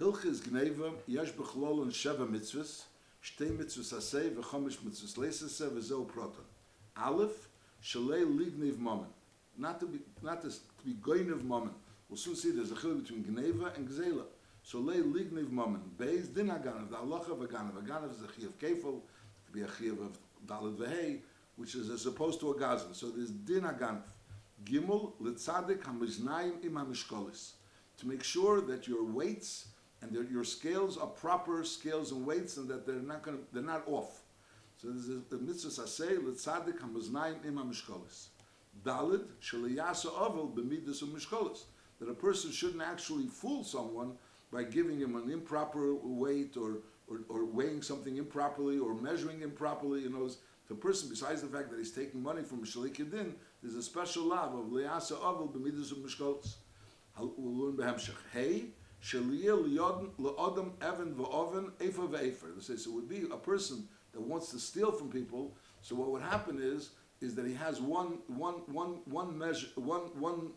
Hilchis Gneva, Yesh Bechlol and Sheva Mitzvahs, Shtei Mitzvahs Aseh, V'chomish Mitzvahs Leisaseh, V'zeu Proton. Aleph, Shalei Lignev Momen. Not to be, not to, to be Goinev Momen. We'll soon see there's a chil between Gneva and Gzela. So Lei Lignev Momen. Beis Din Aganav, the halacha of Aganav. Aganav is a Chiyav Kefil, it could be a Chiyav of Dalet Vehei, which is as opposed to a Gazan. So there's Din Aganav. Gimel, Litzadik HaMiznayim Im HaMishkolis. To make sure that your weights and your scales are proper scales and weights and that they're not going they're not off. So there's a, the mitzvah saseh, Litzadik HaMiznayim Im HaMishkolis. Dalid, Shaliyasa Ovel B'midas HaMishkolis. That a person shouldn't actually fool someone by giving him an improper weight or, or, or weighing something improperly or measuring improperly. You know, the person, besides the fact that he's taking money from Shalik Yedin, there's a special love of Liyasa Ovel B'midas HaMishkolis. We'll learn Behemshech. Hey, So it would be a person that wants to steal from people. So what would happen is, is that he has one, one, one, one measure, one, one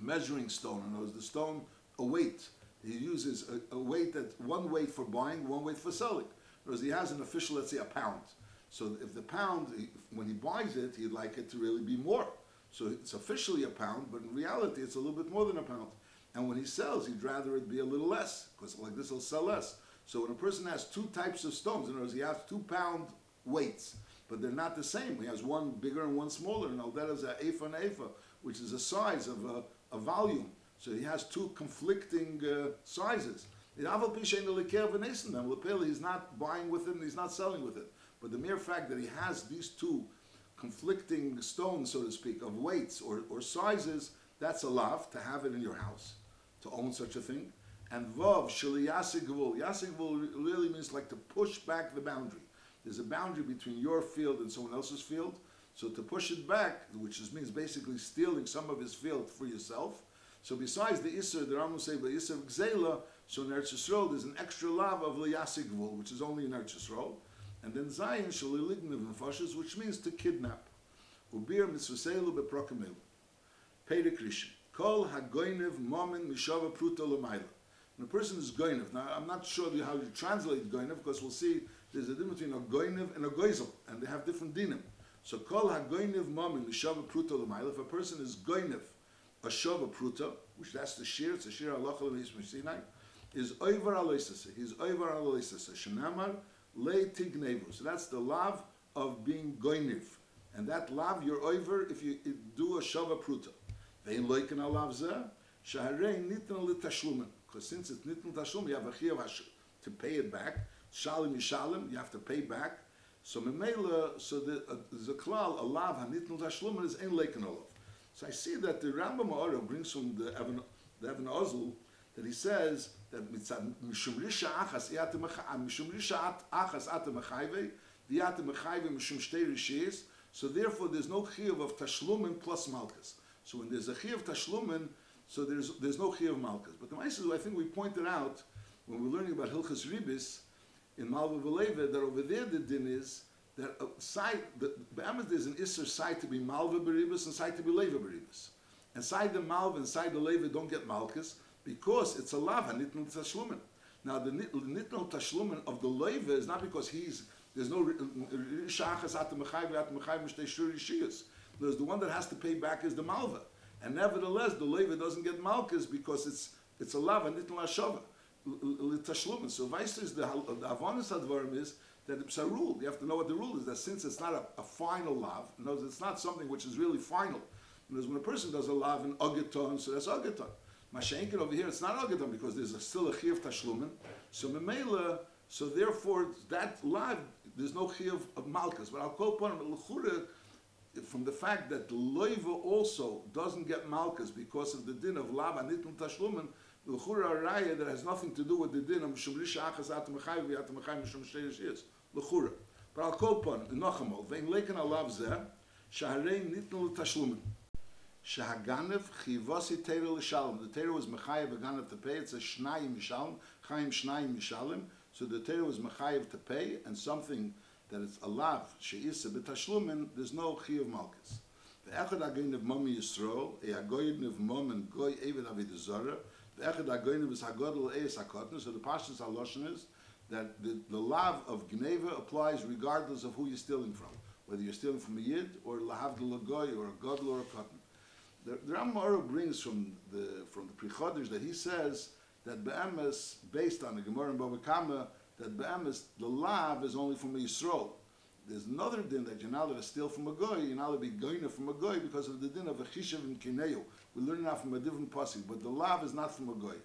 measuring stone, and knows the stone a weight. He uses a, a weight that one weight for buying, one weight for selling. Whereas he has an official, let's say, a pound. So if the pound, when he buys it, he'd like it to really be more. So it's officially a pound, but in reality, it's a little bit more than a pound. And when he sells, he'd rather it be a little less, because like this will sell less. So when a person has two types of stones, in other words, he has two pound weights, but they're not the same. He has one bigger and one smaller, and that is a ephah and ephah, which is a size of a, a volume. So he has two conflicting uh, sizes. He's not buying with it, he's not selling with it. But the mere fact that he has these two conflicting stones, so to speak, of weights or, or sizes, that's a lav to have it in your house, to own such a thing. And vav shali yasigvul. Yasigvul really means like to push back the boundary. There's a boundary between your field and someone else's field. So to push it back, which is, means basically stealing some of his field for yourself. So besides the Isser, the Rambam say, the Isser Gzela, so in Eretz Yisrael, there's an extra lav of Liyasigvul, which is only in Eretz Yisrael. And then Zayin Shaliligniv Nefashis, which means to kidnap. Ubir Mitzvaselu Beprokamilu. Kol hagoinev momen mishava pruta l'mayla. When a person is goinev, now I'm not sure how you translate goinev, because we'll see there's a difference between a goinev and a goizel, and they have different dinim. So kol hagoinev momen mishava pruta l'mayla. If a person is goinev, a shava pruta, which that's the shir, it's a shir halacha l'nis Sinai, is over aloisase. He's over aloisase. Shenamar le tignevu. So that's the love of being goinev. And that love you're over if you do a shava pruta. Vein loiken alav zeh, shaharei nitn l'tashlumen. Because since it's nitn tashlumen, you have a chiyav to pay it back. Shalim yishalim, you have to pay back. So memela, so the, uh, the klal, alav hanitn tashlumen is ein loiken alav. So I see that the Rambam Oro brings from the Evan, the Evan that he says that mishum risha achas yate mishum risha achas the yate mechayve mishum shtei rishis, so therefore there's no chiyuv of tashlumen plus malchus. So when there's a of tashlumen, so there's there's no of malchus. But the Ma'aser, I think we pointed out when we're learning about Hilchas Ribis in Malva Veleva that over there the din is that a side the Be'emes there's an Isser side to be Malva Beribis and side to be Leva Beribis. And side the Malva and side the Leva don't get malchus because it's a lava nitnul tashlumen. Now the nitnul tashlumen of the Leva is not because he's there's no uh, uh, shachas at the mechayv at the mechayv mishtei shuri shiyas. There's the one that has to pay back is the malva, and nevertheless the leva doesn't get malchus because it's it's a lava nitnul hashava tashlumen. So vice the the avonis advarim is that it's a rule. You have to know what the rule is. That since it's not a, a final lav, knows it's not something which is really final. Because when a person does a lav in agaton, so that's agaton. Mashenkin over here, it's not agaton because there's a, still a chiv tashlumen. So memela, so therefore that lav there's no chiyuv of malchus. But I'll call upon him from the fact that loiva also doesn't get malchus because of the din of lava nitn tashlumen. L'chura raya that has nothing to do with the din of shumrisha achas at mechayv at mechayv mishum sheish L'chura. But I'll call upon nochamol vein leken alav zeh shaharei nitn tashlumen. Shahaganev chivasi teira l'shalom. The teira was mechayev aganev to pay. It's a shnayim mishalom. Chaim shnayim mishalom. So the Torah was mechayev to pay, and something that is a lav sheisa b'tashlumin, there's no chiyuv malchus. The echad agoyin of mami yisrael, a agoyin of mom and goy eved avid zara, The echad hagoynev is hagodol eis hakotnu. So the pashtus haloshen is that the, the lav of gneva applies regardless of who you're stealing from, whether you're stealing from a yid or lahavdil goy or a godel or a cotton. The, the Rambam brings from the from the Prichodesh that he says that be'emes, based on the Gemara in Bava Kama, that be'emes, the lav is only from Yisrael. There's another din that you're not allowed to steal from a goy, you're not allowed to be goyna from a goy because of the din of a chishav and kineu. We learn that from a different pasuk, but the lav is not from a goy.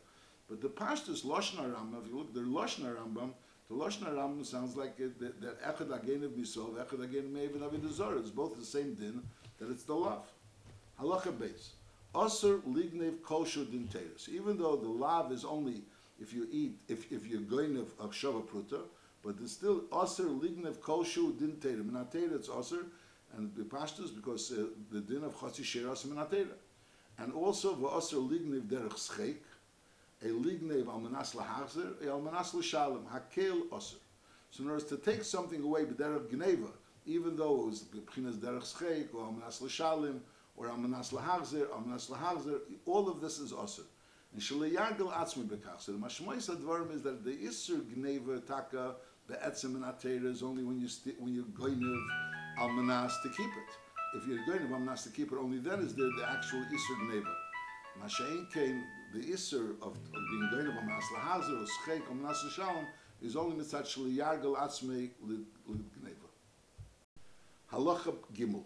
But the pashtus Loshna Rambam, if you look, the Loshna Rambam, the Loshna Rambam sounds like it, that, that echad again of bisov, echad again meiv and avidazor. It's both the same din, that it's the lav. Halacha base. Osir lignev kosher din. Even though the lav is only if you eat, if, if you're going of akshava pruta, but it's still osir lignev kosher din teres. Minatera it's osir, and the pashtus because uh, the din of chotzi sheras minatera. And also v'osir lignev derech schek, a lignev al manas lahachzer, a al manas l'shalem, hakel osir. So in other words, to take something away b'derech gneva, even though it was b'chinas derech schek, or al manas l'shalem, or Amanas Lahagzer, Amanas Lahagzer, all of this is Osir. And Shalayagel Atzmi Bekach. So the Mashmois Advarim is that the Isser Gneva Taka, the Etzim and Atera is only when you sti- when you're Goinev Almanas to keep it. If you're Goinev Almanas to keep it, only then is there the actual Isser Gneva. Mashain came, the Isser of, of being Goinev Almanas Lahagzer, or Schek Almanas Shalom, is only Mitzat Shalayagel Atzmi Gneva. Halacha Gimel.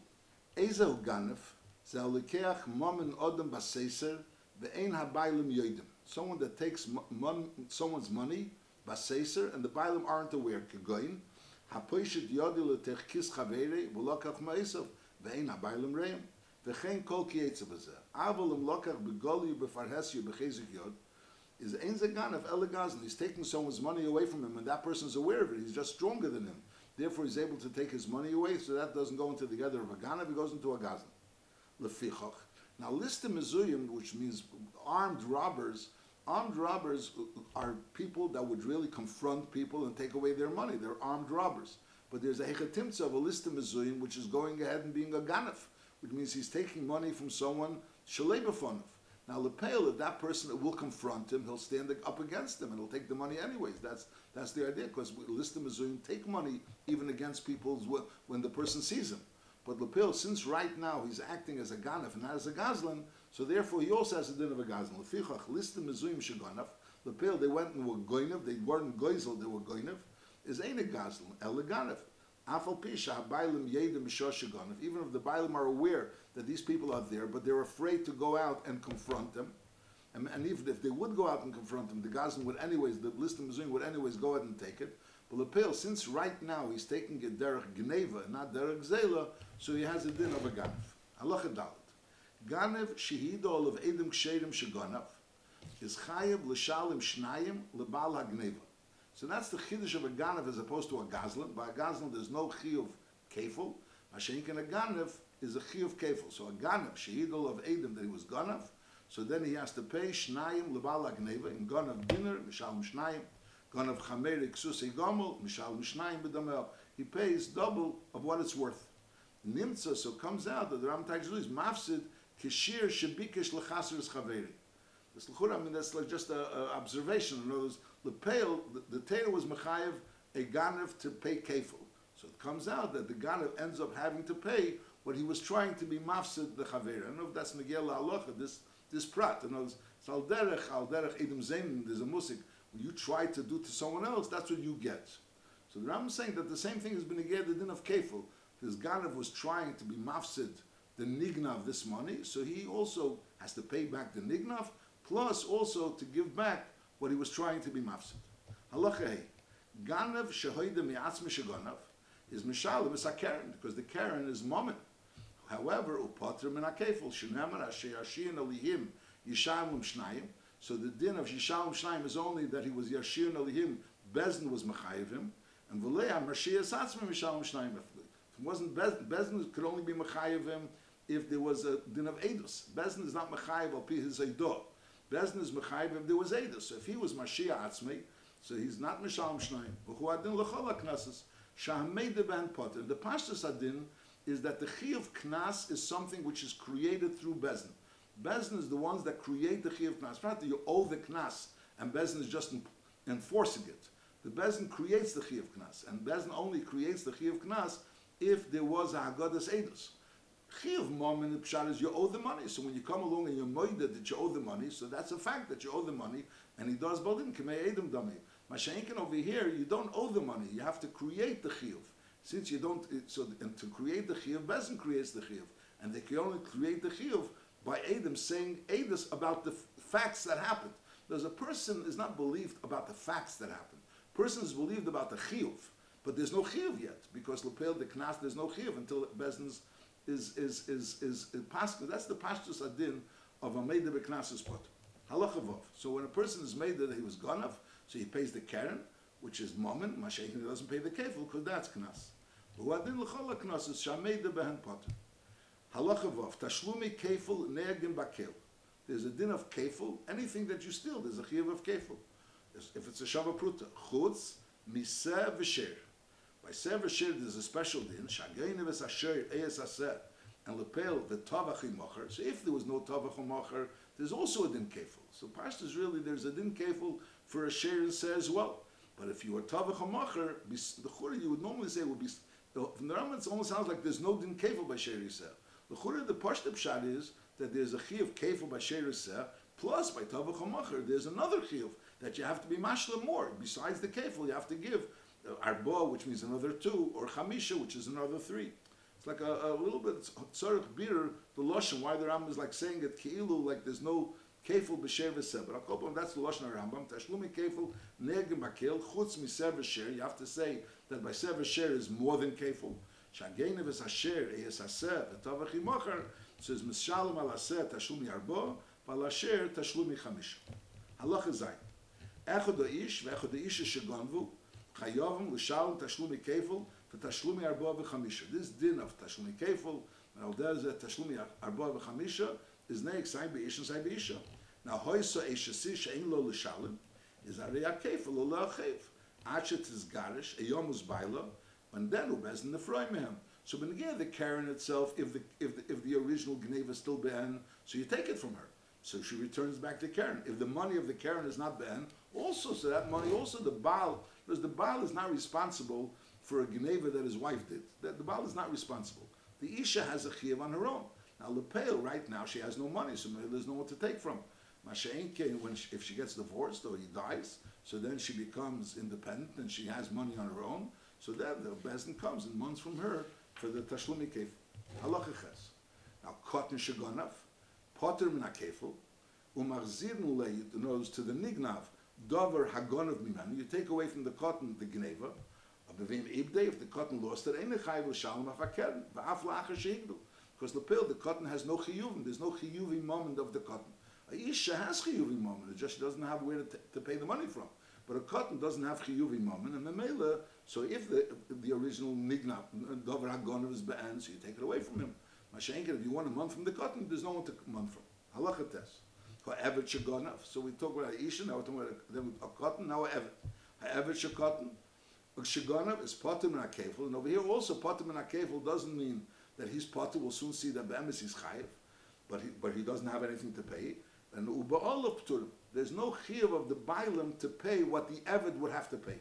Ezel Ganef, זה הלקח מומן אודם בססר Ve'ein habaylim yoidim. Someone that takes mon, someone's money, baseser, and the bailim aren't aware. Kegoin, hapoishet yodi letechkis chaveri, v'lokach ma'isav, ve'ein habaylim reim. Ve'chein kol kiyetzav azeh. Avolim lokach begoli b'farhesyu b'chezik yod, is ein zagan of elegazn. He's taking someone's money away from him, and that person's aware of it. He's just stronger than him. Therefore, he's able to take his money away, so that doesn't go into the other of a ganav, it goes into a gazan. Lefichoch, now, list mezuyim, which means armed robbers. Armed robbers are people that would really confront people and take away their money. They're armed robbers. But there's a hechatimtza of a list mezuyim, which is going ahead and being a ganef, which means he's taking money from someone shalebafonov. Now, lepel, if that person will confront him, he'll stand up against him and he'll take the money anyways. That's that's the idea, because list mezuyim take money even against people when the person sees him. But Lepil, since right now he's acting as a ganef and not as a gazlan, so therefore he also has a din of a gazlan. Lefichach, list the mezuyim sheganef. Lepil, they went and were goinev, they weren't goizel, they were goinev, is ain't a gazlan, el ganef. Afal pisha, bailim yedim sheganef. Even if the bailim are aware that these people are there, but they're afraid to go out and confront them, and, and even if they would go out and confront them, the gazlan would anyways, the list of mezuyim would anyways go ahead and take it. But Lepil, since right now he's taking a derech gneva, not derech zela, so he has a din of a ganef. Halacha dalit. Ganev shehidol of edim ksherim shegonav is chayev l'shalim shnayim lebal hagneva. So that's the chiddush of a ganev as opposed to a gazlan. By a gazlan there's no chiyuv kefil. Mashenkin a ganev is a chiyuv kefil. So a ganev shehidol of edim that he was ganav. So then he has to pay shnayim lebal hagneva in ganav dinner mishalim shnayim. Ganav gomel mishalim shnayim b'damel. He pays double of what it's worth. Nimtza, so it comes out that the Ram Tagzul is mafsid kishir shabikesh lechaseres chaveri. This l'chura, I mean, that's like just an observation. In other words, the pale, the, the tailor was mechayev a ganev to pay kefil. So it comes out that the ganev ends up having to pay what he was trying to be mafsid the chaveri. I don't know if that's Miguel Alocha, this this prat. In other words, al derech, al derech zein, there's a musik. You try to do to someone else, that's what you get. So the Ram is saying that the same thing has been again the din of kefil this Ganav was trying to be mafsid the nignav this money, so he also has to pay back the nignav, plus also to give back what he was trying to be mafsid. Halacha Ganav shehoida mi'atzmi sheganav is mishalim is karen, because the karen is moment. However, upatr min hakefel shenemar asher yashin alihim yishalum shnayim. So the din of yishalum shnayim is only that he was yashin alihim. Bezin was mechayiv him, and v'leya Mashiach atzmi mishalum shnayim. It wasn't Bezdin could only be Mechayevim if there was a din of Eidos. Bezdin is not Mechayev al pi his Eidah. Is Mechayev if there was Eidos. So if he was Mashiach Atzmei, so he's not Mishalom Shnayim. V'chu adin l'chol ha-knesses. Shahamei de ben potter. The Pashtus adin is that the chi of knas is something which is created through Bezdin. Bezdin is the ones that create the Chiv Knas. Not that you owe the Knas and Bezdin is just enforcing it. The Bezdin creates the Chiv Knas, and Bezdin only creates the Chiv Knas if there was a Haggadah Eidos. Chiv mom in the pshat is you owe the money. So when you come along and you're moided that you owe the money, so that's a fact that you owe the money, and he does balin k'mei edim dami. Mashenkin over here, you don't owe the money. You have to create the chiv. Since you don't, so and to create the chiv, Bezin creates the chiv, and they can only create the chiv by edim saying edus about the facts that happened. There's a person is not believed about the facts that happened. Person is believed about the chiyuv, but there's no chiyuv yet because lepel the knas there's no chiyuv until Bezin's is is is is, is pascha. That's the pashtus adin of a meida beknasus pot. Halacha vov. So when a person is made that he was ganav, so he pays the keren, which is. Mashiach he doesn't pay the kefil because that's knas. But what adin l'chol knas is shameida behen potter. Halacha vov. Tashlumi kefil ne'egim bakel. There's a din of kefil. Anything that you steal, there's a chiyuv of kefil. If it's a shava pruta, chutz miseh v'sher. By sever shir, there's a special din. Shagayne ves asher eyes aseh and lepel v'tavach mocher. So if there was no tavach mocher, there's also a din kefil. So pashtus is really there's a din kefil for a shir and seh as well. But if you are tavach mocher, the chura you would normally say would be. The Rambam, almost sounds like there's no din kefil by shir yiseh. The pashtup pshat is that there's a chiyuv kefil by. Plus, by tavach there's another chiyuv that you have to be mashla more. Besides the kefil, you have to give arba, which means another two, or chamisha, which is another three. It's like a, a little bit tzarich bitter the lashon. Why the Rambam is like saying it keilu like there's no kefil b'sher v'seh. But I'll that's the lashon Rambam. Tashlumi kefil negem bakel chutz miser v'sher. You have to say that by ser v'sher is more than kefil. שגיינה וסשר יש אסר וטוב אחי מוכר שיש משל מעל אסר תשלום ירבו ועל אשר תשלום מחמיש הלוך הזין איך עוד האיש ואיך עוד האיש שגונבו חיובם לשל תשלום מכיפול ותשלום ירבו וחמיש this din of תשלום מכיפול ועל דרך זה תשלום ירבו וחמיש is nay exain be ishan sai be ishan na איש ish si shein lo lishalim is a reya לא lo lo chev achet is garish And then umm ubez in the froimim. So when again the Karen itself, if the if the, if the original Gneva is still ben, so you take it from her. So she returns back to Karen. If the money of the Karen is not ben, also so that money also the Baal, because the Baal is not responsible for a Gneva that his wife did. That the Baal is not responsible. The Isha has a chiv on her own. Now Lepel, right now she has no money, so there's no one to take from. Masha'enke, when she, if she gets divorced or he dies, so then she becomes independent and she has money on her own. So then the Bezdin comes and months from her for the Tashlumi Kef. Halacha ches. Now, Kotn Shagonav, Potter Min HaKefel, Umachzirnu Lei, knows to the Nignav, Dover Hagonav Mimanu, you take away from the cotton the Gneva, if the cotton lost it. Because the pill, the cotton has no chiyuvim, there's no chiyuvi moment of the cotton. A has chiyuvi moment, it just doesn't have where to, to pay the money from. But a cotton doesn't have chiyuvi moment, and the mela, so if the the original nigna, dover hagonav is be'an, so you take it away from him. Mashenkin, if you want a month from the cotton, there's no one to month from. Halacha test. Ha'evet shagonav. So we talk about isha, now we're talking about a, then a cotton, now a evet. Ha'evet shagonav. Shagonav is potim and akefel, and over here also potim and akefel doesn't mean that his potter will soon see that be'emes is chayiv, but he, but he doesn't have anything to pay. And uba of pturim, there's no chiyav of the bailam to pay what the eved would have to pay.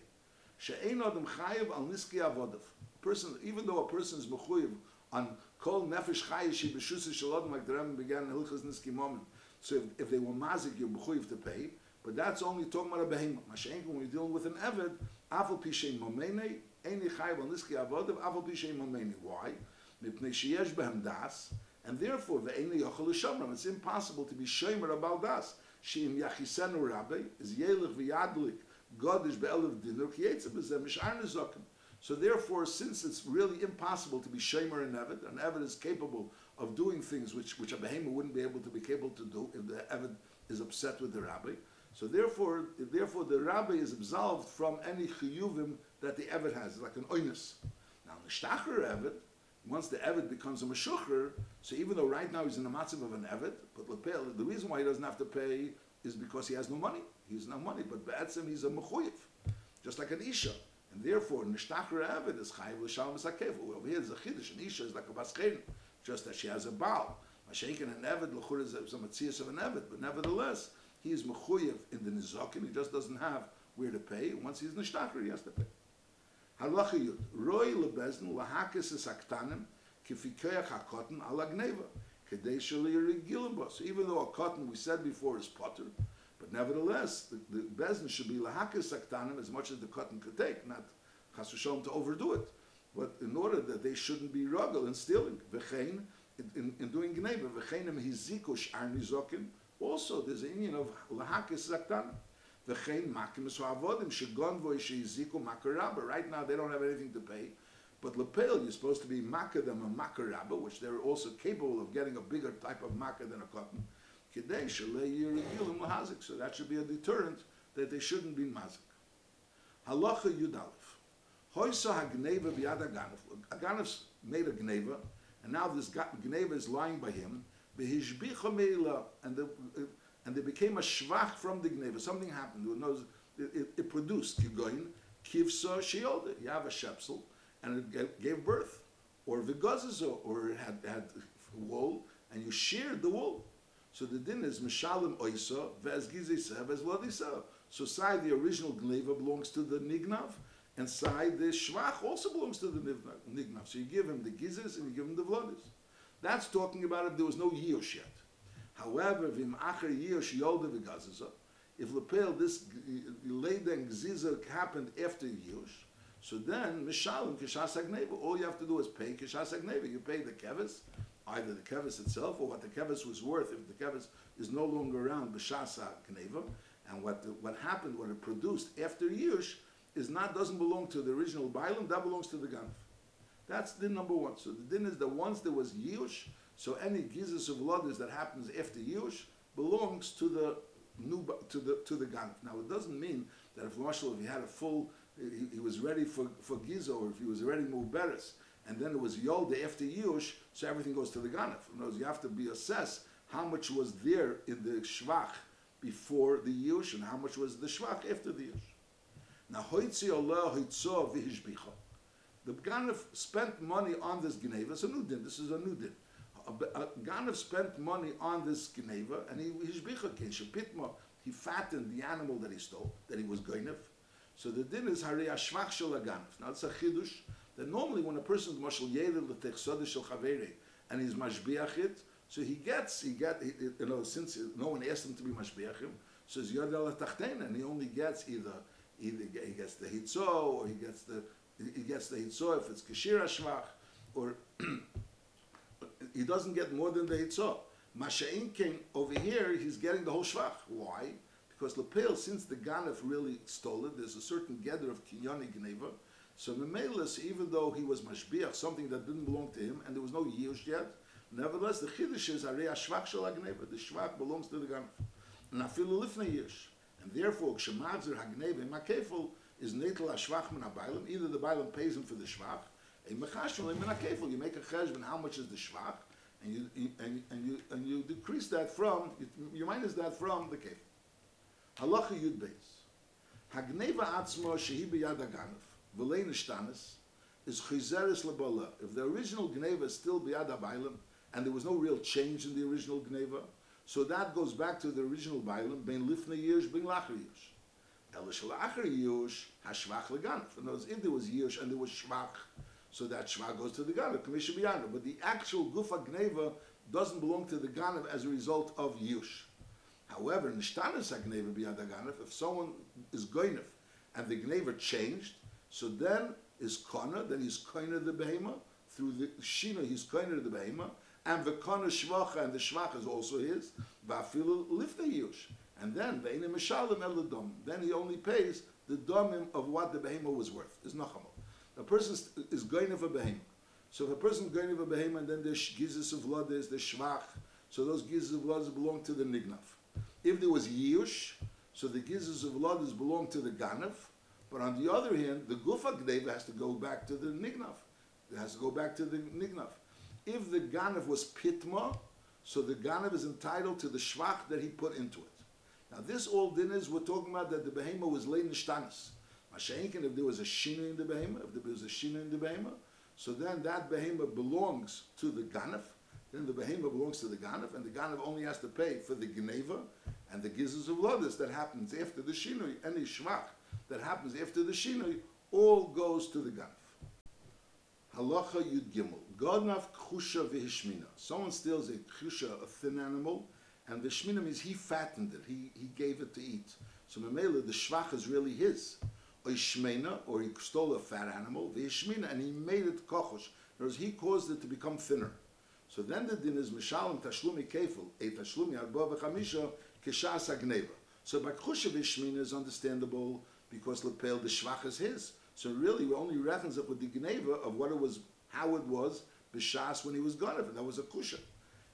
She'ein adam chayiv al niski avodav. Person, even though a person is mechuyev on kol nefesh chayiv she b'shusi shalom like the Rebbe began in Hilchas Niski moment. So if, if they were mazik, you're mechuyev to pay. But that's only talking about a behemah. Mashenka, when you're dealing with an eved, afal pishay momene, eini chayiv al niski avodav, afal pishay momene. Why? Mipnei sheyesh behem das, and therefore the eini yochel l'shamram. It's impossible to be shomer about das. Sheim yachisenu rabbi is yelich v'yadlik godish b'zeh mishar nezokim. So therefore, since it's really impossible to be shomer and eved, and eved is capable of doing things which which a behemoth wouldn't be able to be capable to do if the eved is upset with the rabbi. So therefore, therefore the rabbi is absolved from any chiyuvim that the eved has, like an oinus. Now the shtacher eved, once the Eved becomes a Meshucher, so even though right now he's in the matzav of an Eved, but the reason why he doesn't have to pay is because he has no money. He has no money, but Be'etzim he's a Mechuyev, just like an Isha. And therefore, Nishtachar Eved is Chayiv L'Shalom Sakev. Over here, Chiddush, an Isha is like a Baschein, just that she has a Baal. Mashenkin an Eved, L'chur is a Matzias of an Eved, but nevertheless, he is Mechuyev in the Nizakin, he just doesn't have where to pay. Once he's Nishtacher, he has to pay. Halacha Yud, Roy lebezn lahakis es aktanim, kifikeach hakotten ala gneva, kedei shali regilim. So even though a cotton, we said before, is potter, but nevertheless, the, the bezn should be lahakis aktanim as much as the cotton could take, not chas v'sholom to overdo it. But in order that they shouldn't be ruggle and stealing, v'chein, in, in, in doing gneva, v'cheinim hizikush ar nizokim, also there's a union of lahakis aktanim. V'chein makim es ha'avodim shegonvoi she'iziku makarabba. Right now they don't have anything to pay. But lepel, you're supposed to be makah them a makarabba, which they're also capable of getting a bigger type of makah than a cotton. So that should be a deterrent that they shouldn't be mazik. Halacha yudalef. Hoysa hagneva biyad aganef. Aganef made a gneva, and now this gneva is lying by him. Behishbicha meila, and the uh, and they became a shvach from the gneva. Something happened. It, knows, it, it, produced kigoin, kivsa shiolde. You have a shepsel, and it gave, birth, or vigazizo, or it had had wool, and you sheared the wool. So the din is mishalim oisa vez gizisa vez lodisa. So side the original gneva belongs to the nignav, and side the shvach also belongs to the nignav. So you give him the gizis and you give him the vlodis. That's talking about if there was no yush yet. However, vim acher yosh yolda v'gazaza, if lepel this leda and gziza happened after yosh, so then mishalim kishas agneva. All you have to do is pay kishas agneva. You pay the kevis, either the kevis itself or what the kevis was worth if the kevis is no longer around b'shas agneva, and what the, what happened, what it produced after yosh, is not doesn't belong to the original bailam. That belongs to the ganf. That's din number one. So the din is that once there was yush, so any gizis of lodas that happens after yush belongs to the new to the to the ganf. Now it doesn't mean that if Marshall if he had a full he, he was ready for for gizo or if he was already muberes and then it was yolda after yush, so everything goes to the ganf. In other words, you have to be assessed how much was there in the shvach before the yush and how much was the shvach after the yush. Now hoitzi Allah hoitzo v'hishbicha. The Ganef spent money on this Geneva. It's a new din. This is a new din. A, Ganef spent money on this Geneva, and he hishbicha kin shepitma. He fattened the animal that he stole, that he was Ganef. So the din is harei ashvach shel Ganef. Now it's a chidush that normally when a person is mashal yedel l'tech sodesh shel chavere and he's mashbiach it, so he gets he he- you know since no one asked him to be mashbiachim, so he's yodel tachtena, and he only gets either either he gets the hitzo or he gets the he gets the hitzo if it's kashir shvach or he doesn't get more than the hitzo. Masha'in came over here, he's getting the whole shvach. Why? Because Lepel, since the Ganef really stole it, there's a certain gather of kinyani gneva. So Memelis, even though he was mashbiach, something that didn't belong to him, and there was no yush yet, nevertheless the chiddush is arei shvach shel gneva. The shvach belongs to the Ganef. And afilu lifnei yush. And therefore, Kshemadzer Hagneva Makefel is Netel Ashvach Min HaBailam. Either the Bailam pays him for the Shvach, a Mechashvel Min HaKefel. You make a cheshbon how much is the Shvach, and you, you- and, and you, and you decrease that from, you, you minus that from the Kefel. Halacha Yud Beis. Hagneva Atzmo Shehi B'Yad HaGanef, V'lei Nishtanis, is Chizeres Lebola. If the original Gneva is still B'Yad HaBailam, and there was no real change in the original Gneva, so that goes back to the original Bailam, Ben Lifnei Yush, Ben Lacher Yush. El Shel Acher Yush, HaShvach Leganef. In other words, if there was Yush and there was Shvach, so that Shvach goes to the Ganef, Commission B'Yanav. But the actual Gufa Gneva doesn't belong to the Ganef as a result of Yush. However, Nishtanis HaGneva B'Yad HaGanef, if someone is Goynef and the Gneva changed, so then is Kona, then he's Kona the Behema, through the Shina he's Kona the Behema, and the Kona Shvacha, and the Shvach is also his, Vafilu Lifnei Yush. And then, Ve'ene Mishalim El Dom, then he only pays the domim of what the Behema was worth, is Nachamo. The person is- is Goynef a Behema. So if a person is Goynef a Behema, and then the Gizis of Lod is the Shvach, so those Gizis of Lod belong to the Nignav. If there was Yush, so the Gizis of Lodis belong to the Ganav, but on the other hand, the Gufa Gneva has to go back to the Nignav. It has to go back to the Nignav. If the Ganav was Pitma, so the Ganav is entitled to the Shvach that he put into it. Now this all din is, we're talking about that the Behema was Lein Nishtanis. Masha'inkin, if there was a Shina in the Behema, if there was a Shina in the Behema, so then that Behema belongs to the Ganav. then the behemoth belongs to the ganav, and the ganav only has to pay for the geneva and the gizes of lodis that happens after the shinui, any shvach that happens after the shinui, all goes to the ganav. Halacha Yud Gimel. Godnav kchusha v'hishmina. Someone steals a kchusha, a thin animal, and the means he fattened it. He, he gave it to eat. So Mamela, the shvach is really his. Or or he stole a fat animal, v'hishmina, and he made it kochosh. In he caused it to become thinner. So then the din is mishalim tashlumi kefil, a tashlumi arba v'chamisha, kishas agneva. So by kchusha v'hishmina is understandable because lepel, the shvach is his. So really, we only reckons up with the Geneva of what it was, how it was b'shas when he was gone and that was a kusha.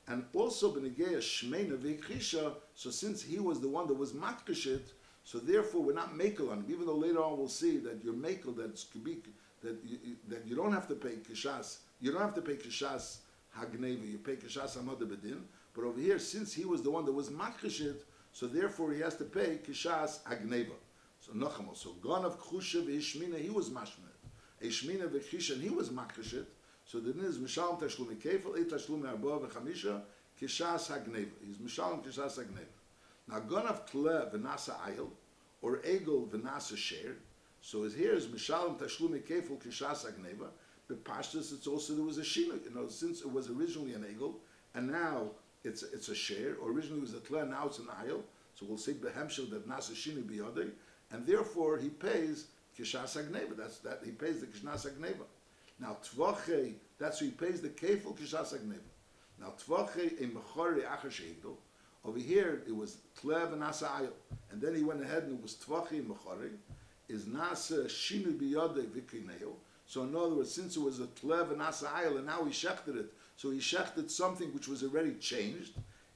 And also b'negeya shmeina v'ikhisha. So since he was the one that was matkashit, so therefore we're not makel on him. Even though later on we'll see that you're makel that's kubik that you, that you don't have to pay kishas. You don't have to pay kishas hagneva. You pay kishas hamad bedin. But over here, since he was the one that was matkashit, so therefore he has to pay kishas hagneva. So Nachamo, so gone of Chusha v'Ishmina, he was mashmet. Ishmina v'Chisha, he was makrishit. So the din is Mishalom Tashlumi Kefel, Eight Tashlumi Arba v'Chamisha, Kishas HaGneva. He's Mishalom Kishas HaGneva. Now gone of Tle v'Nasa Ayel, or Egel v'Nasa Sher, so here is Mishalom Tashlumi Kefel, Kishas HaGneva. But Pashtus, it's also, there was a Shina, you know, since it was originally an Egel, and now it's, it's a Sher, originally it was a Tle, now it's an Ayel, so we'll say Behemshel that Nasa Shini biyodei, and therefore he pays kishas agneva. That's that he pays the kishnas agneva. Now tvache, that's who he pays the kefil kishas agneva. Now tvache a mechori acher sheigdol. Over here it was tlev and nasa ayil, and then he went ahead and it was tvache mechori. Is nasa shinu biyode vikineo. So in other words, since it was a tlev and nasa ayil, and now he shechted it, so he shechted something which was already changed.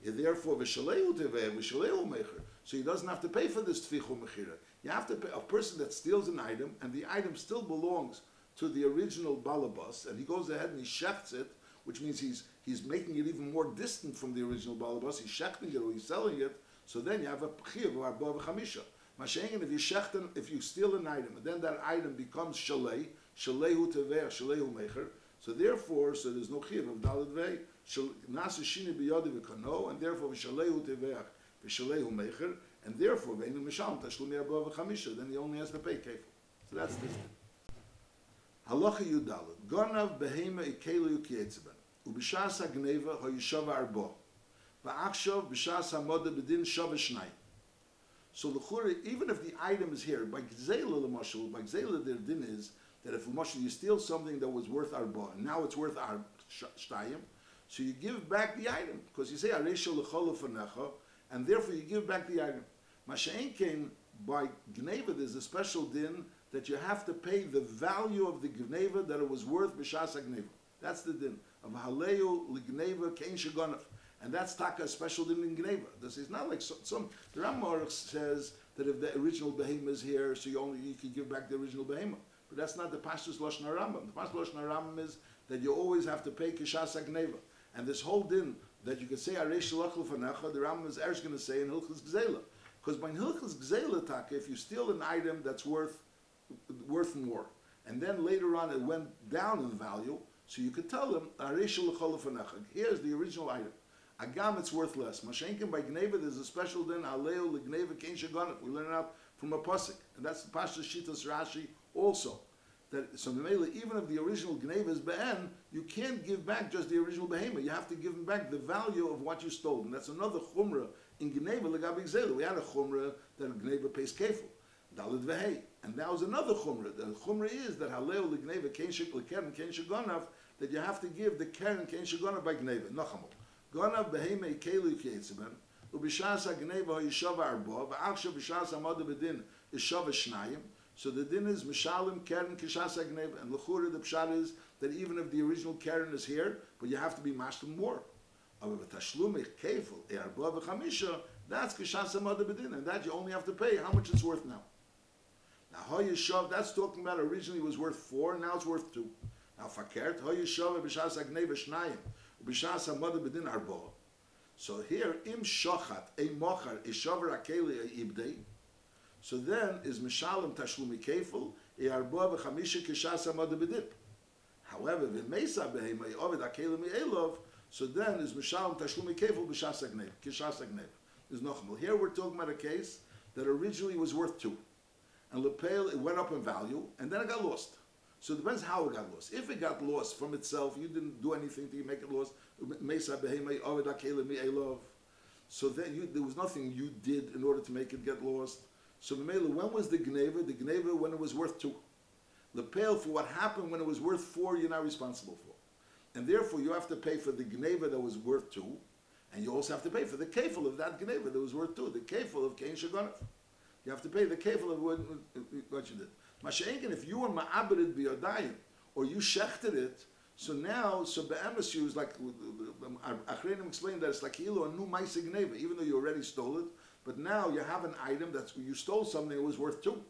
Therefore, v'shaleu teveh, v'shaleu mecher. So he doesn't have to pay for this tfichu mechira. You have to pay a person that steals an item, and the item still belongs to the original balabas, and he goes ahead and he shefts it, which means he's he's making it even more distant from the original balabas. He's shechting it or he's selling it. So then you have a chiv or arba v'chamisha. Mashengen, if you shechten, if you steal an item, and then that item becomes shalei, shalehu tever, shalehu mecher. So therefore, so there's no chiv of dalad vei. Nasa shini biyodi v'kano, and therefore v'shalehu tever, v'shalehu mecher. And therefore, then he only has to pay kefil. So that's this thing. Halacha Yudalit, Gonav Behema Ikelu Yukietzaben, Ubishas HaGneva HaYishava Arbo, Va'achshav Bishas HaModa Bedin Shava Shnai. So the L'chura, even if the item is here, by Gzela L'mashal, by Gzela their din is, that if L'mashal you steal something that was worth Arba, and now it's worth Ar Shtayim, so you give back the item, because you say, Aresha L'fanecha, and therefore you give back the item. Masha'en came by Gneva, there's a special din that you have to pay the value of the Gneva that it was worth B'shas Gneva. That's the din of Haleu L'Gneva Kein Shagonov. And that's taka special din in Gneva. This is not like some, some the Ramar says that if the original behemoth is here, so you only you can give back the original behemoth. But that's not the Pashtus Lashon Rambam. The Pashtus Lashon Rambam is that you always have to pay Kishas Gneva. And this whole din that you can say Aresh Shalach L'Fanecha, the Rambam is Ersh going to say in Hilchas Gzela. Because by Hilchas Gzela if you steal an item that's worth worth more, and then later on it went down in value, so you could tell them. Here's the original item. Agam, it's worth less. Mashenkin by Gneva, there's a special din Aleo L'Gneva Kein Shagonif. We learn out from a pasuk, and that's the Pasha Shitas Rashi also. That so even if the original Gneva is be'en, you can't give back just the original behemoth. You have to give him back the value of what you stole, and that's another chumrah in Gneva Gzela. We had a chumrah that Gneva pays kefil, Dalid Vehei, and that was another chumrah. The chumrah is that Haleo L'Gneva Kein Shekeren Kein Shagonav that you have to give the Keren Kein Shagonav by Gneva. Nachamol. Gonav Beheme Kelu Kietzeben. Ubishas HaGneva HaYishava Arba, V'achshav Bishas HaModa B'din Yishava Shnayim, so the din is Mishalim Keren Kishas HaGneva, and L'chura the pshat is that even if the original Keren is here, but you have to be mashlim more. However, Tashlum Kefil, Arba V'chamisha, that's Kishas HaModa B'din, and that you only have to pay how much it's worth now. Now, how you Hayishav, that's talking about originally was worth four, now it's worth two. Now, Fakert, Hayishav Bishas HaGneva Shnayim, Bishas HaModa B'din Arba. So here, im shochat a mochar ishavar akeli ibdei. So then is mishalim tashlumi kefil e arba v'chamisha kishas hamad b'dip. However, v'meisa behema yovid akeli mi'elov. So then is Mishalim Tashlumi Kefil B'Shas Agnev. Is Nochmal. Here we're talking about a case that originally was worth two. And Lepel, it went up in value, and then it got lost. So it depends how it got lost. If it got lost from itself, you didn't do anything to make it lost. So then you, there was nothing you did in order to make it get lost. So Mamela, when was the Gneva? The Gneva when it was worth two. Lepel, for what happened when it was worth four, you're not responsible for. And therefore you have to pay for the Gneva that was worth two, and you also have to pay for the kefil of that Gneva that was worth two, the kefil of Cain Shagonov. You have to pay the kefil of what, you did. Masha'enkin, if you were ma'abeded biyodayim, or you shechted it, so now, so be'emes you is like, Achreinim explained that it's like Hilo, a new Maisa Gneva, even though you already stole it, but now you have an item that's, you stole something that was worth two.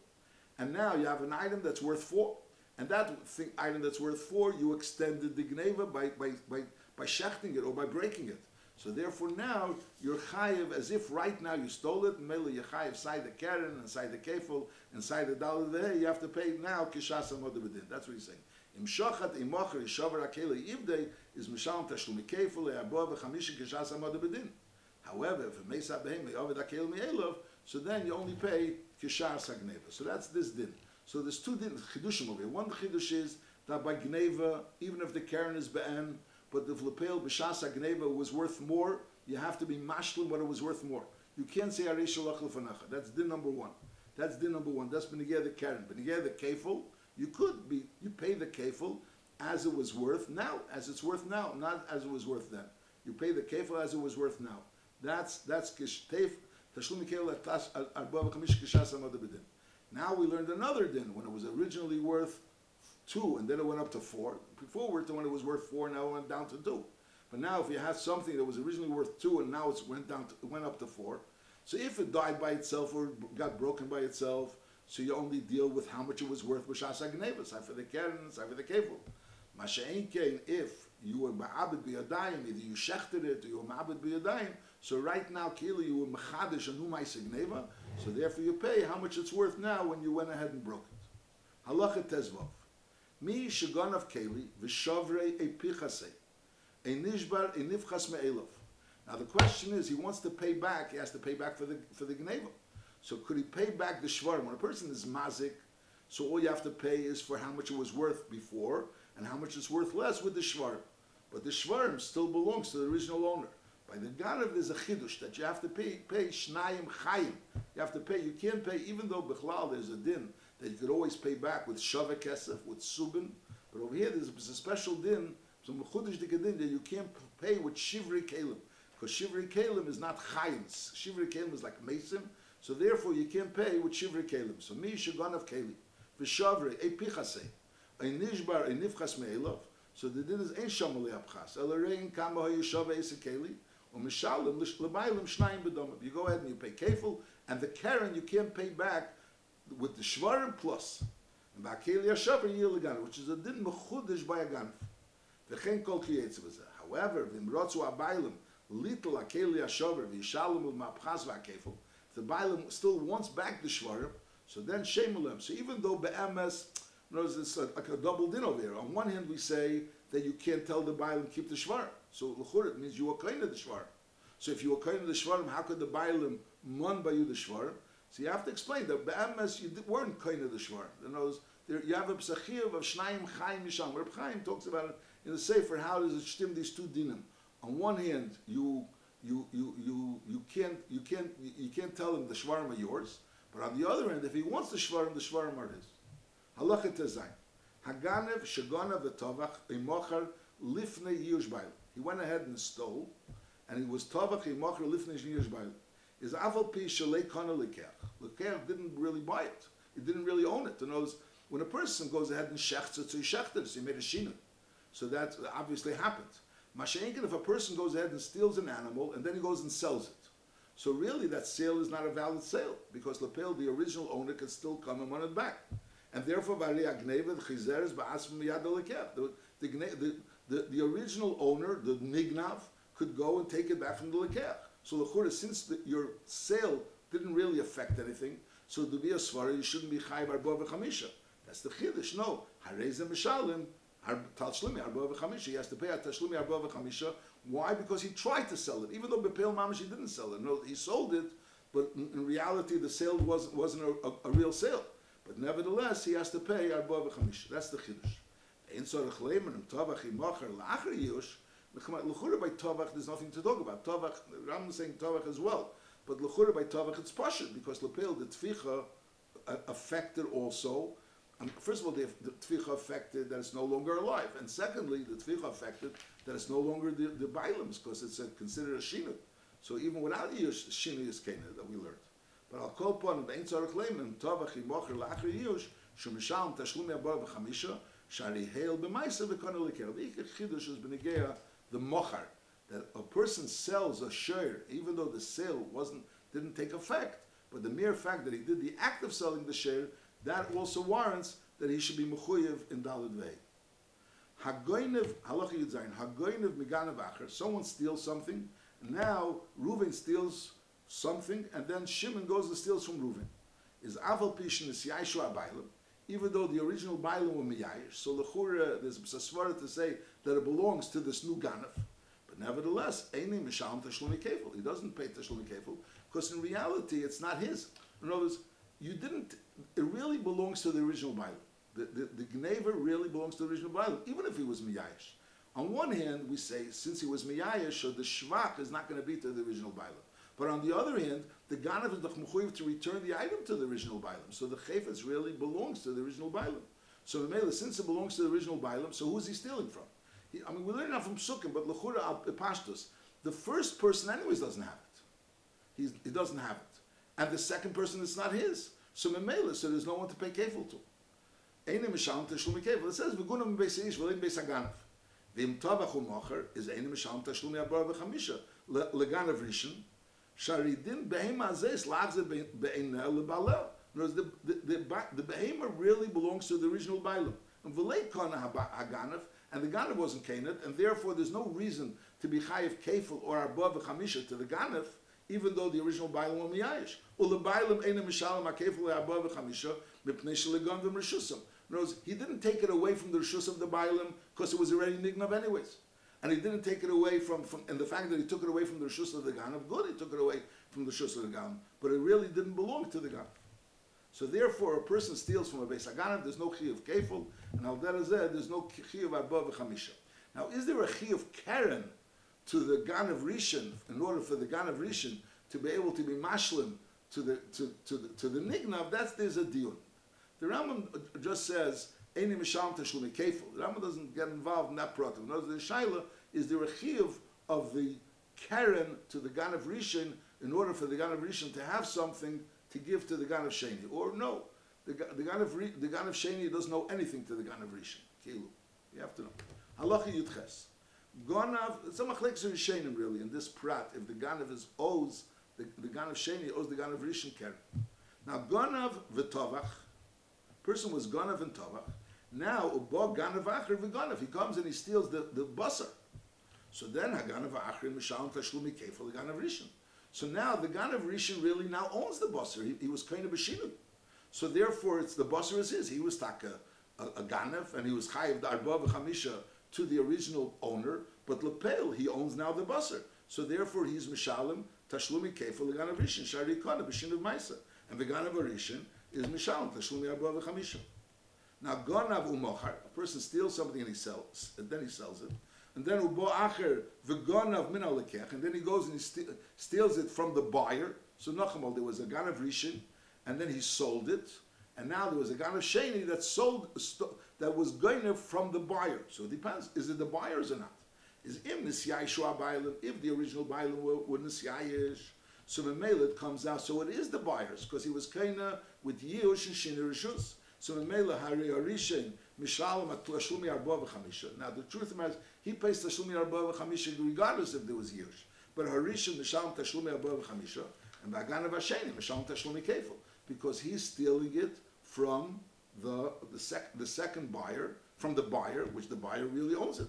And now you have an item that's worth four. And that thing, item that's worth four, you extended the Gneva by, by, by, by shechting it or by breaking it. So therefore now you're chayiv as if right now you stole it, and you're chayiv side the karen, inside the kefil, inside the dollar you have to pay now kishas amodabedin. That's what he's saying. Im shochat im mocher yishover akele yivdei is mishalom tashlumi kefil le'abo v'chamishin kishas amodabedin. However, if it may behem le'ovid akele mi'elov, so then you only pay kishas hagneva. So that's this din. So there's two chidushim over here. One chidush is that by gneva, even if the karen is be'en, but the lepel b'shas hagneva was worth more, you have to be mashlim what it was worth more. You can't say aresh shalach lefanacha. That's din number one. That's din number one. That's benigeh the karen. Benigeh the kefil, you could be, you pay the kefil as it was worth now, as it's worth now, not as it was worth then. You pay the kefil as it was worth now. That's, that's kish kishtef, tashlum kefil arba v'chamish kishas amad b'din. Now we learned another din, when it was originally worth two, and then it went up to four. Before we when it was worth four, now it went down to two. But now if you have something that was originally worth two, and now it's went down, to, it went up to four. So if it died by itself or got broken by itself, so you only deal with how much it was worth hagneva, side for the side for the. Masha'en kein, if you were ma'abed b'yadayim, either you shechted it or you were b'yadayim, so right now, kili, you were mechadish anu ma'is hagneva, so therefore you pay how much it's worth now when you went ahead and broke it. Halacha tezvov. Mi shagonav keli v'shavrei e pichase, a nishbar e nifchas me'elov. Now the question is, he wants to pay back, he has to pay back for the, for the gneva. So could he pay back the shvarim? When a person is mazik, so all you have to pay is for how much it was worth before and how much it's worth less with the shvarim. But the shvarim still belongs to the original owner. By the Ganav, there's a chidush that you have to pay, pay shnayim chayim. You have to pay, you can't pay, even though bichlal there's a din that you could always pay back with shavah kesef, with subin. But over here there's a special din, some mechudish din that you can't pay with shivri kalim. Because shivri kalim is not chayim. Shivri kalim is like mesim. So therefore, you can't pay with shivri kelim. So mi shaganav keli, v'shavri a pichase, a nishbar a nifchas me'elov. So the din is ein shamali abchas. Elarein kama hayishava esa You go ahead and you pay kefil, and the karen you can't pay back with the shvarim plus. And ba'keli yashavar yilagan, which is a din mechudish by a ganf. V'chen kol kiyetz However, v'imrotzu abaylim, little akeli yashavar v'yishalim l'mabchas v'akefil, the Bailam still wants back the Shvarim, so then Shemulim. So even though Be'emes, knows it's like a double din over here. On one hand, we say that you can't tell the Bailam keep the Shvarim. So L'chur, means you are kind of the Shvarim. So if you were kind of the Shvarim, how could the Bailam mon by you the Shvarim? So you have to explain that Be'emes, you weren't kind of the Shvarim. In other words, you have a psachiv of Shnaim Chaim Yisham. Reb Chaim talks about it in the Sefer, how does it stem these two dinim? On one hand, you you you you you can't you can't you can't tell him the shvarim are yours. But on the other end, if he wants the shvarim, the shvarim are his. Halacha tezayin. Haganev shaganav v'tovach imocher lifnei yushbayil. He went ahead and stole, and he was tovach imocher lifnei yushbayil. Is aval pi shalei kana lekech. Didn't really buy it. He didn't really own it. Other words, when a person goes ahead and shechts it, so he shechted so he made a shina. So that obviously happened. Masha'inkin, if a person goes ahead and steals an animal and then he goes and sells it. So really that sale is not a valid sale because Lepel, the original owner, can still come and want it back. And therefore, the, the, the, the original owner, the Nignav, could go and take it back from the Lekech. So the since the, your sale didn't really affect anything, so to be a Svara, you shouldn't be Chayv Arba Chamisha. That's the Chiddush. No. Harezem Mishalim, Tashlumi Arba V'Chamisha. He has to pay a Tashlumi Arba V'Chamisha Why? Because he tried to sell it, even though Bepel Mamash he didn't sell it. No, he sold it, but in, in reality the sale wasn't wasn't a, a, a real sale. But nevertheless, he has to pay arba v'chamish. That's the chiddush. Ein tzorach leimen im tovach imocher la'achar yush. L'chura by tovach, there's nothing to talk about. Tovach, Ram is saying tovach as well. But l'chura by tovach, it's pashut because lepel the tficha affected also. And first of all, the, the tficha affected that it's no longer alive, and secondly, the tficha affected that it's no longer the, the because it's a, considered a shinu. So even without yush, shinu is kena that we learned. The is the mochar that a person sells a share even though the sale wasn't didn't take effect, but the mere fact that he did the act of selling the share that also warrants that he should be mechuyev in dalad vei. Yudzayin acher. Someone steals something, now Reuven steals something, and then Shimon goes and steals from Reuven. Is aval pishin is yaishu abaylim, even though the original bailim were miyayish. So the lechura there's a svara to say that it belongs to this new ganav. But nevertheless, eini misham tashlumi kefil. He doesn't pay tashlumi kefil because in reality it's not his. In other words, you didn't. It really belongs to the original bailim. The, the, the really belongs to the original Bailam, even if he was Miyayish. On one hand, we say, since he was Miyayish, so the Shvach is not going to be to the original Bailam. But on the other hand, the Ganav is the to return the item to the original Bailam. So the Chayfetz really belongs to the original Bailam. So Mela, since it belongs to the original Bailam, so who is he stealing from? He, I mean, we learn that from Sukkim, but Lechura al uh, Pashtus, the first person anyways doesn't have it. He's, he doesn't have it. And the second person, it's not his. So Memela, so there's no one to pay kefil to. Eine Misham Tashlumi Kefil. It says, V'gunam Beis Ish, V'lim Beis Haganav. V'im Tavach U'mocher is Eine Misham Tashlumi Abor V'chamisha. Leganav Rishon. Sharidin Behema Azes Lachzeh Be'ena Lebalel. In other words, the, the, the, the Behema really belongs to the original Bailam. And V'lei Kana and the Ganav wasn't Canaan, and therefore there's no reason to be Chayiv Kefil or Arba V'chamisha to the Ganav, even though the original Bailam was Miyayish. Ule Bailam Eine Mishalam HaKefil Arba V'chamisha Mipnei Shelegon V'mrishusim. In other words, he didn't take it away from the Rishus of the Bailam because it was already Nignav anyways. And he didn't take it away from, from, and the fact that he took it away from the Rishus of the Ganav, good, he took it away from the Rishus of the Ganav, but it really didn't belong to the Ganav. So therefore, a person steals from a Beis Haganav, there's no Chi of Kefil, and Al Derazeh, there's no Chi of Abba. Now, is there a Chi of Karen to the Ganav Rishon, in order for the Ganav Rishon to be able to be mashlim to the, to, to the, to the Nignav, that's, there's a deal. The Rambam just says, Eini Misham Tashlumi Kefil. The Rambam doesn't get involved in that product. Notice the Shaila is the Rechiv of the Karen to the Gan of Rishon in order for the Gan of Rishon to have something to give to the Gan of Sheni. Or no, the, the, Gan, of, the Gan of Sheni doesn't know anything to the Gan of Rishon. Kilu. You have to know. Halacha Yudches. It's a machlekes Rishonim really in this prat. If the Ganav is owes, the, the Ganav Sheni owes the Ganav Rishon Karen. Now Ganav v'tovach, person was ganav and tavach. Now ubo ganav. He comes and he steals the the basar. So then haganav acher mishalom tashlumi kefil ganav rishon. So now the ganav rishon really now owns the basar. He, he was kind of b'shinu. So therefore, it's the basar is his. He was taka a, a ganav and he was chayiv the arba to the original owner. But lepel he owns now the basar. So therefore, he's mishalim tashlumi kefil ganav rishon shari kana b'shinu ma'isa. And the ganav rishon is Mishalom, Tashlumi Arba V'chamisha. Now, Gonav Umochar, a person steals something and he sells, and then he sells it. And then Ubo Acher, V'gonav Min and then he goes and he ste- steals it from the buyer. So Nochamal, there was a Ganav Rishon, and then he sold it. And now there was a Ganav Sheni that sold, that was Gonav from the buyer. So it depends, is it the buyer's or not? Is Im Nisyai Shua Bailim, if the original Bailim were, were Nisyayish, so Memela it comes out, so it is the buyers, because he was kinda with Yush and So Memela Hari Arishin, Mishalim at Tlashumi Arba V'chamisha. Now the truth of the matter is, he pays Tlashumi Arba V'chamisha regardless if there was Yush. But Harishin Mishalim Tashlumi Arba V'chamisha, and Bagan of Hasheni Mishalim Tashlumi Kefil, because he's stealing it from the, the, sec, the second buyer, from the buyer, which the buyer really owns it.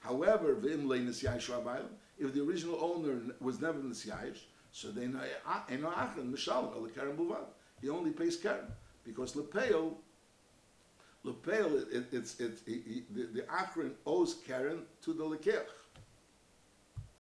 However, if the original owner was never Nisyayish, so uh, mishalom karen buvad. He only pays karen because lepeil, lepeil it, it, it's it, he, he, the, the achron owes karen to the lekech.